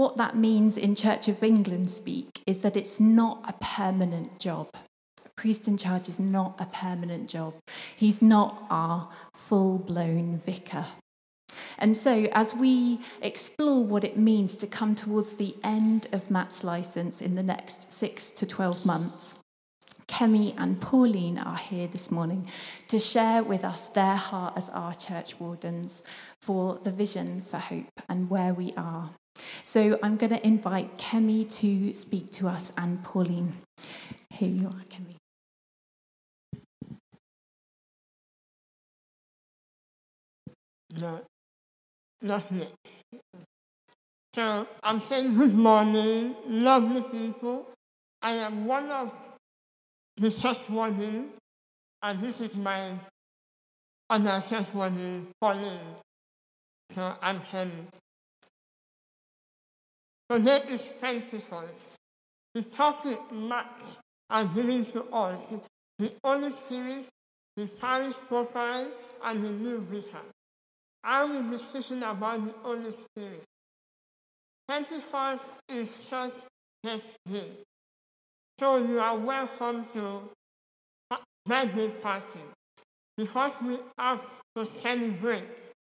what that means in Church of England speak is that it's not a permanent job. A priest in charge is not a permanent job. He's not our full blown vicar. And so, as we explore what it means to come towards the end of Matt's license in the next six to 12 months, Kemi and Pauline are here this morning to share with us their heart as our church wardens for the vision for hope and where we are. So I'm going to invite Kemi to speak to us and Pauline. Here you are, Kemi. No, not yet. So I'm saying good morning, lovely people. I am one of the church warden, and this is my other warden, Pauline. So I'm him. Today is Pentecost. The topic Matt are giving to us the Holy Spirit, the parish profile, and the new vicar. I will be speaking about the Holy Spirit. Pentecost is just next day. So you are welcome to birthday party because we have to celebrate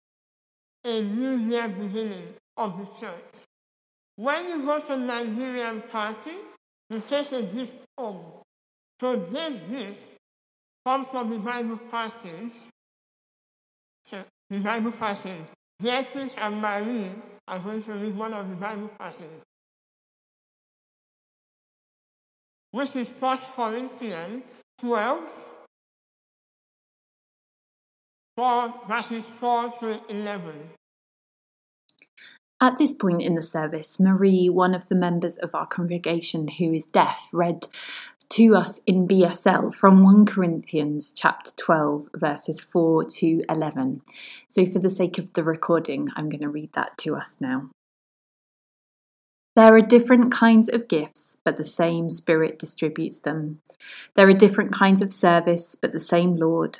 a new year beginning of the church. When you go to Nigerian party, you take a gift home. So this gift comes from the Bible passage. So the Bible passage. Beatrice and Marie are going to read one of the Bible passages. which is 1 Corinthians 12, 4, verses 4 to 11. At this point in the service, Marie, one of the members of our congregation who is deaf, read to us in BSL from 1 Corinthians chapter 12 verses 4 to 11. So for the sake of the recording, I'm going to read that to us now. There are different kinds of gifts, but the same Spirit distributes them. There are different kinds of service, but the same Lord.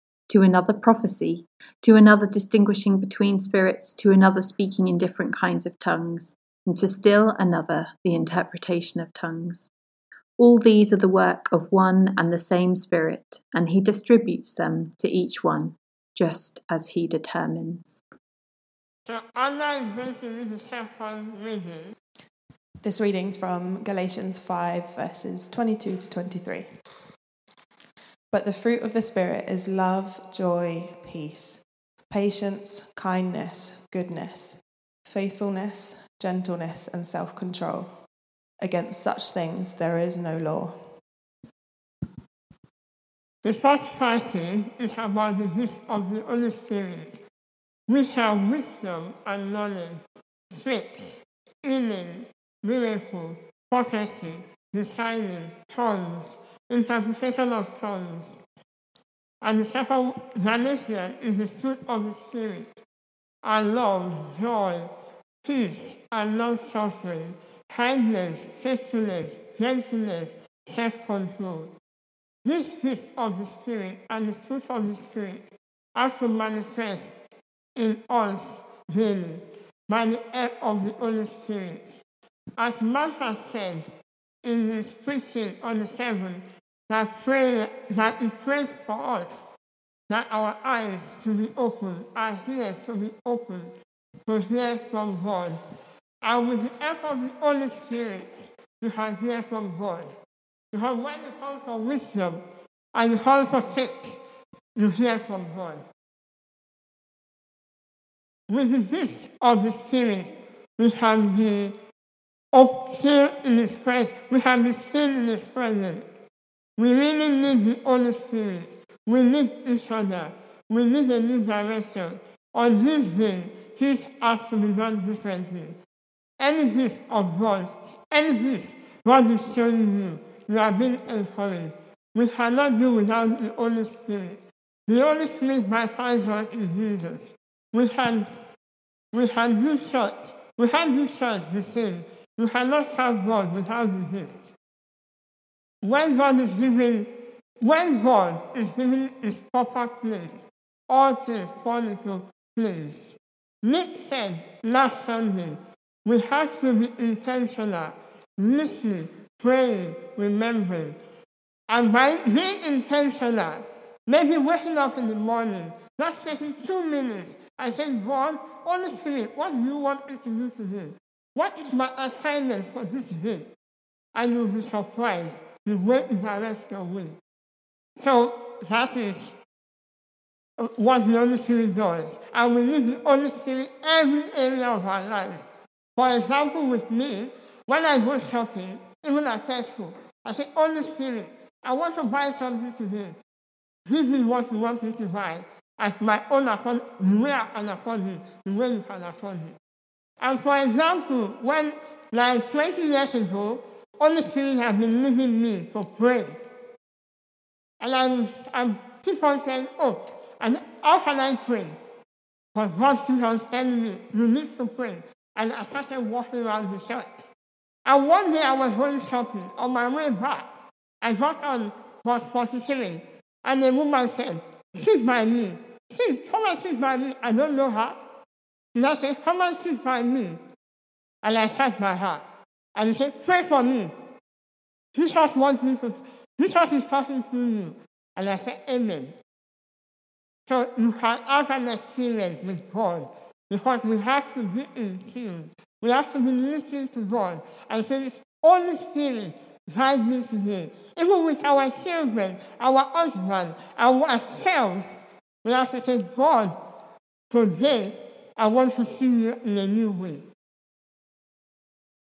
to another prophecy, to another distinguishing between spirits, to another speaking in different kinds of tongues, and to still another the interpretation of tongues. All these are the work of one and the same Spirit, and He distributes them to each one, just as He determines. So, Allah is going the second reading this reading's from Galatians 5, verses 22 to 23. But the fruit of the Spirit is love, joy, peace, patience, kindness, goodness, faithfulness, gentleness, and self control. Against such things there is no law. The first passage is about the gift of the Holy Spirit, which are wisdom and knowledge, faith, healing, miracle, prophecy, deciding, tongues, interpretation of tongues. And the second Galatian is the fruit of the Spirit, and love, joy, peace, and long-suffering, kindness, faithfulness, gentleness, self-control. This gift of the Spirit and the fruit of the Spirit are to manifest in us daily by the help of the Holy Spirit. As Martha said in his preaching on the seventh, that prayer that prays for us, that our eyes to be open, our ears to be open, to hear from God. And with the help of the Holy Spirit, we can hear from God. Because when it comes to wisdom and it comes to faith, you hear from God. With the gift of the Spirit, we can be up here in His presence. We have been seen in His presence. We really need the Holy Spirit. We need each other. We need a new direction. On this day, things have to be done differently. Any gift of God, any gift God is showing you, we have been encouraged. We cannot do without the Holy Spirit. The Holy Spirit baptizes us is Jesus. We can, we can do church. We can do church the same. We cannot serve God without the gifts. When God is given, when God is given his proper place, all things fall into place. Nick said last Sunday, we have to be intentional, listening, praying, remembering. And by being intentional, maybe waking up in the morning, just taking two minutes and saying, God, Holy Spirit, what do you want me to do today? What is my assignment for this day? And you'll be surprised the way to direct your way. So that is uh, what the Holy Spirit does. And we need the Holy Spirit in every area of our lives. For example, with me, when I go shopping, even at Tesco, I say, Holy Spirit, I want to buy something today. Give me what you want me to buy at my own afford, the way I can afford it, the way you can afford it. And for example, when like 20 years ago, Holy Spirit has been leading me to pray. And I'm, I'm saying, oh, and how can I pray? But God keeps on telling me, you need to pray. And I started walking around the church. And one day I was going shopping. On my way back, I got on bus 47. And a woman said, sit by me. Sit, come and sit by me. I don't know her. And I said, come and sit by me. And I sat by her. And he said, pray for me. Jesus wants me to, Jesus is talking to you. And I said, amen. So you can have an experience with God because we have to be in tune. We have to be listening to God and say, Holy Spirit, guide me today. Even with our children, our husband, our ourselves, we have to say, God, today I want to see you in a new way.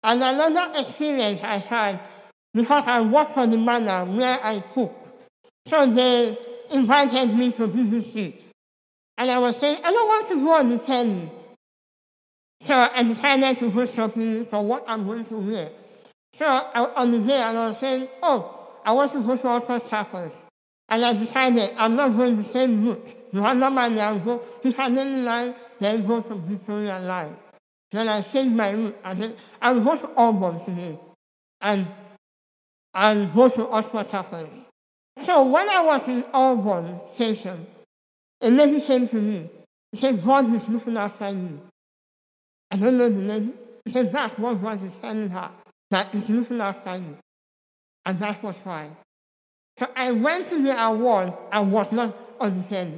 And another experience I had, because I work for the manor where I cook. So they invited me to BBC. And I was saying, I don't want to go on the telly. So I decided to put something for what I'm going to wear. So I, on the day I was saying, oh, I want to go to Oxford Circus. And I decided I'm not going the same route. No money, I'll go to Hanley Line, then go to Victoria Line. Then I changed my route. I said, I'll go to Holborn today. And I'll go to Oxford Circus. So when I was in Holborn station, a lady came to me. She said, God is looking after you. I don't know the lady. She said, that's what God is telling her, that he's looking after you. And that was why. So I went to the award and was not on the.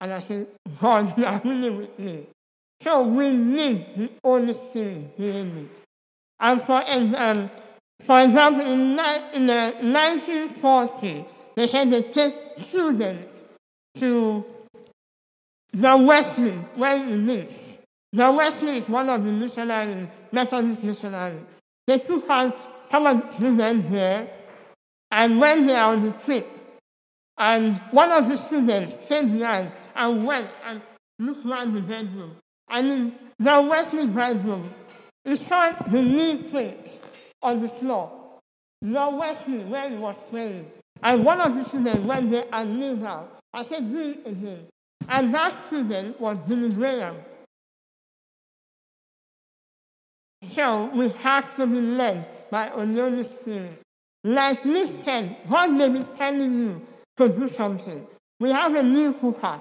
And I said, God, you are really with me. So we need the Spirit daily. And for, um, for example, in, in the 1940, they said they take students to the Wesley, where he lives. The Wesley is one of the missionaries, Methodist missionaries. They took out some of the students here and went there on the trip. And one of the students came behind and went and looked around the bedroom. And in the Wesley bedroom, he saw the new plates on the floor. The Wesley, where he was praying. And one of the students went there and knew down. I said, read again. And that student was Billy Graham. So we have to be led by the Holy Spirit. Like Liz said, God may be telling you to do something. We have a new cooker.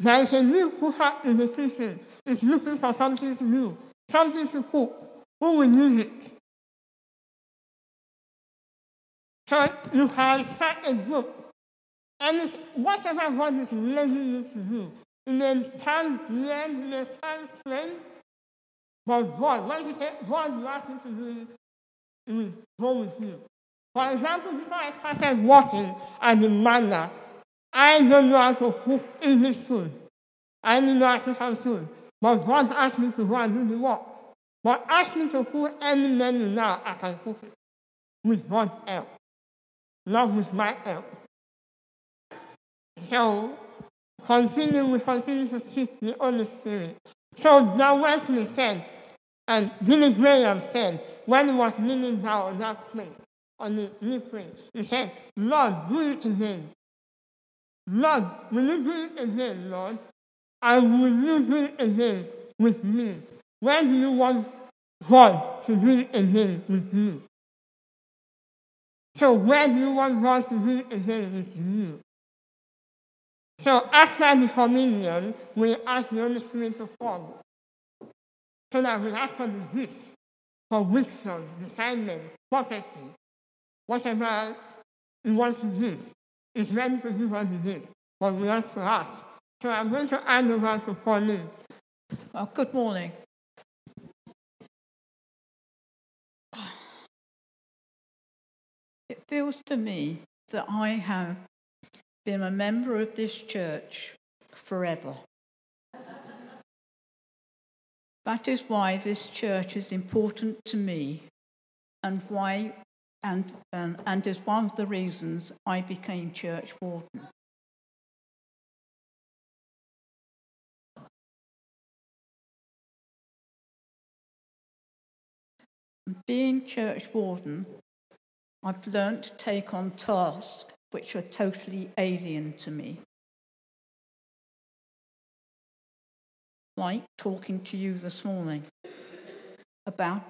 There is a new cooker in the kitchen. It's looking for something to do, something to cook. Who will use it? So you can start a group. And it's whatever God is leading you to do. It may sound weird, it may sound strange, but God, when you say God you ask me to do it, it will go with you. For example, before I started working at the manor, I know how to cook English food. I how to cook food. But God asked me to go and do the work. But asked me to cook any menu now, I can cook it. With God's help. Not with my help. So, continue, we continue to seek the Holy Spirit. So, John Wesley said, and Billy Graham said, when he was kneeling down on that place, on the leaflet. he said, Lord, do it again. Lord, will you do again, Lord? And will you do again with me? Where do you want God to do it again with you? So where do you want God to do it again with you? So after the communion, we ask the Holy Spirit to fall. So that we ask for the gift for wisdom, discernment, prophecy, whatever he wants to give. Is meant give us the gift, but ask for us. So I'm going to hand over to Pauline. Well, good morning. It feels to me that I have been a member of this church forever. That is why this church is important to me and why and, um, and is one of the reasons I became church warden. Being church warden, I've learned to take on tasks which are totally alien to me. Like talking to you this morning about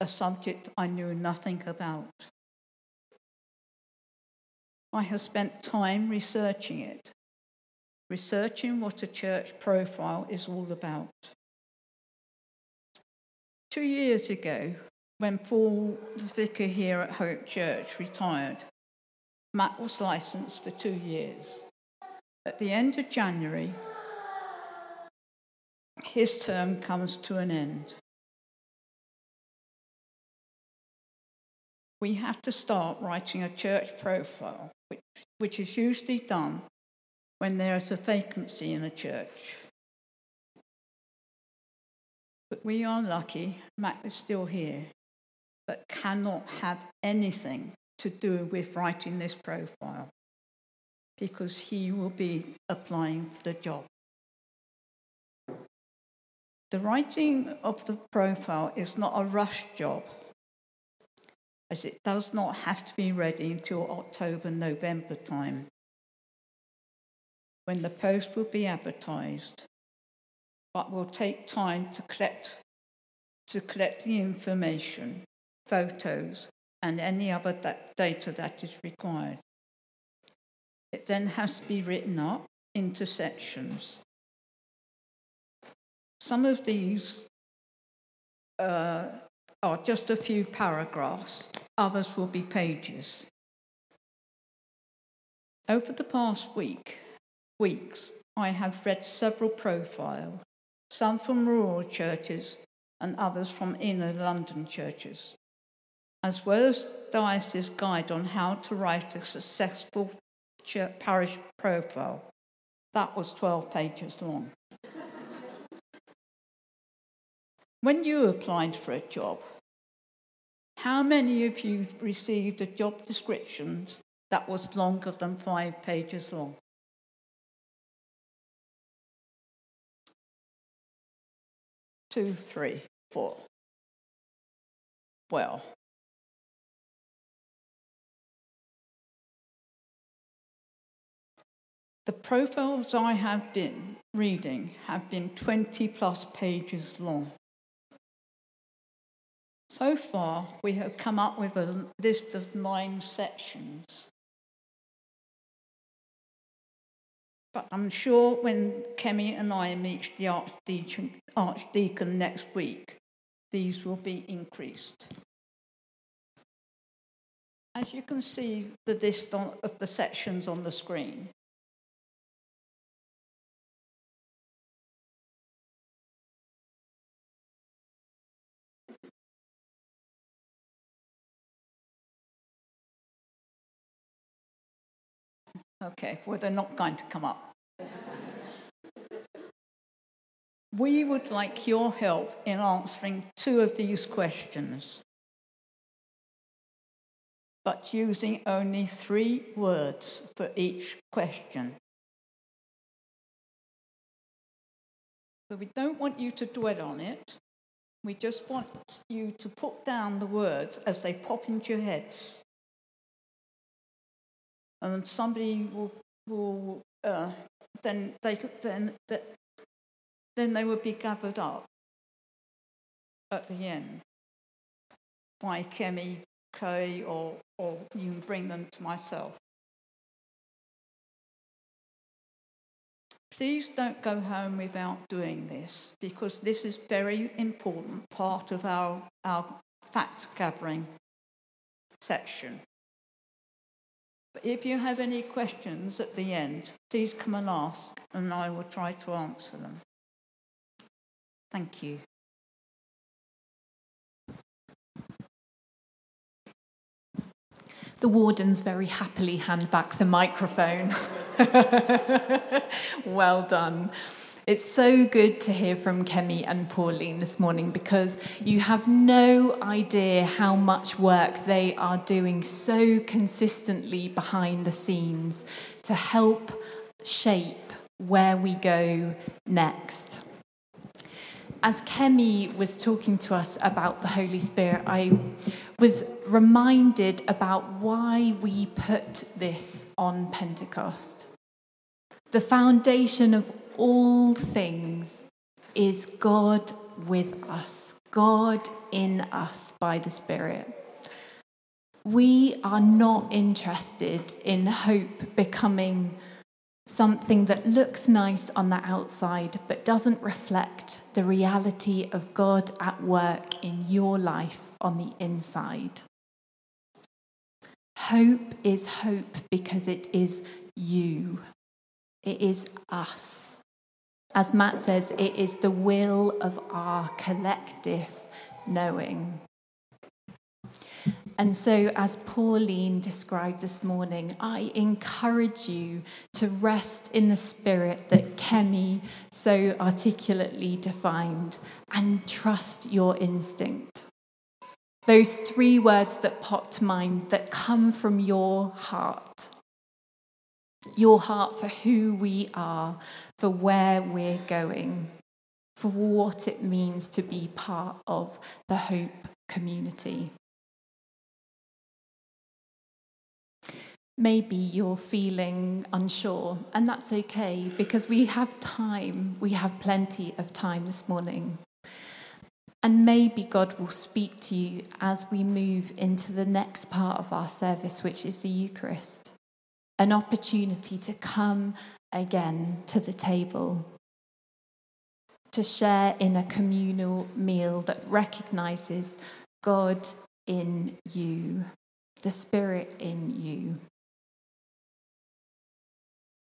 a subject I knew nothing about. I have spent time researching it, researching what a church profile is all about. Two years ago, when Paul, the vicar here at Hope Church, retired, Matt was licensed for two years. At the end of January, his term comes to an end. We have to start writing a church profile, which, which is usually done when there is a vacancy in a church. But we are lucky, Matt is still here but cannot have anything to do with writing this profile because he will be applying for the job. The writing of the profile is not a rush job, as it does not have to be ready until October, November time, when the post will be advertised, but will take time to collect, to collect the information photos, and any other data that is required. It then has to be written up into sections. Some of these uh, are just a few paragraphs, others will be pages. Over the past week, weeks, I have read several profiles, some from rural churches and others from inner London churches as well as the Diocese Guide on how to write a successful parish profile. That was 12 pages long. When you applied for a job, how many of you received a job description that was longer than five pages long? Two, three, four. Well, The profiles I have been reading have been 20 plus pages long. So far, we have come up with a list of nine sections. But I'm sure when Kemi and I meet the Archdeacon, Archdeacon next week, these will be increased. As you can see the list of the sections on the screen, Okay, well, they're not going to come up. we would like your help in answering two of these questions, but using only three words for each question. So we don't want you to dwell on it. We just want you to put down the words as they pop into your heads and somebody will, will uh, then they could then then they would be gathered up at the end by Kemi, Kay, or or you can bring them to myself. Please don't go home without doing this because this is very important part of our, our fact gathering section. If you have any questions at the end, please come and ask and I will try to answer them. Thank you. The wardens very happily hand back the microphone. well done. It's so good to hear from Kemi and Pauline this morning because you have no idea how much work they are doing so consistently behind the scenes to help shape where we go next. As Kemi was talking to us about the Holy Spirit, I was reminded about why we put this on Pentecost. The foundation of all things is God with us, God in us by the Spirit. We are not interested in hope becoming something that looks nice on the outside but doesn't reflect the reality of God at work in your life on the inside. Hope is hope because it is you, it is us. As Matt says, it is the will of our collective knowing. And so, as Pauline described this morning, I encourage you to rest in the spirit that Kemi so articulately defined and trust your instinct. Those three words that popped to mind that come from your heart. Your heart for who we are, for where we're going, for what it means to be part of the Hope community. Maybe you're feeling unsure, and that's okay because we have time. We have plenty of time this morning. And maybe God will speak to you as we move into the next part of our service, which is the Eucharist an opportunity to come again to the table, to share in a communal meal that recognizes God in you, the Spirit in you.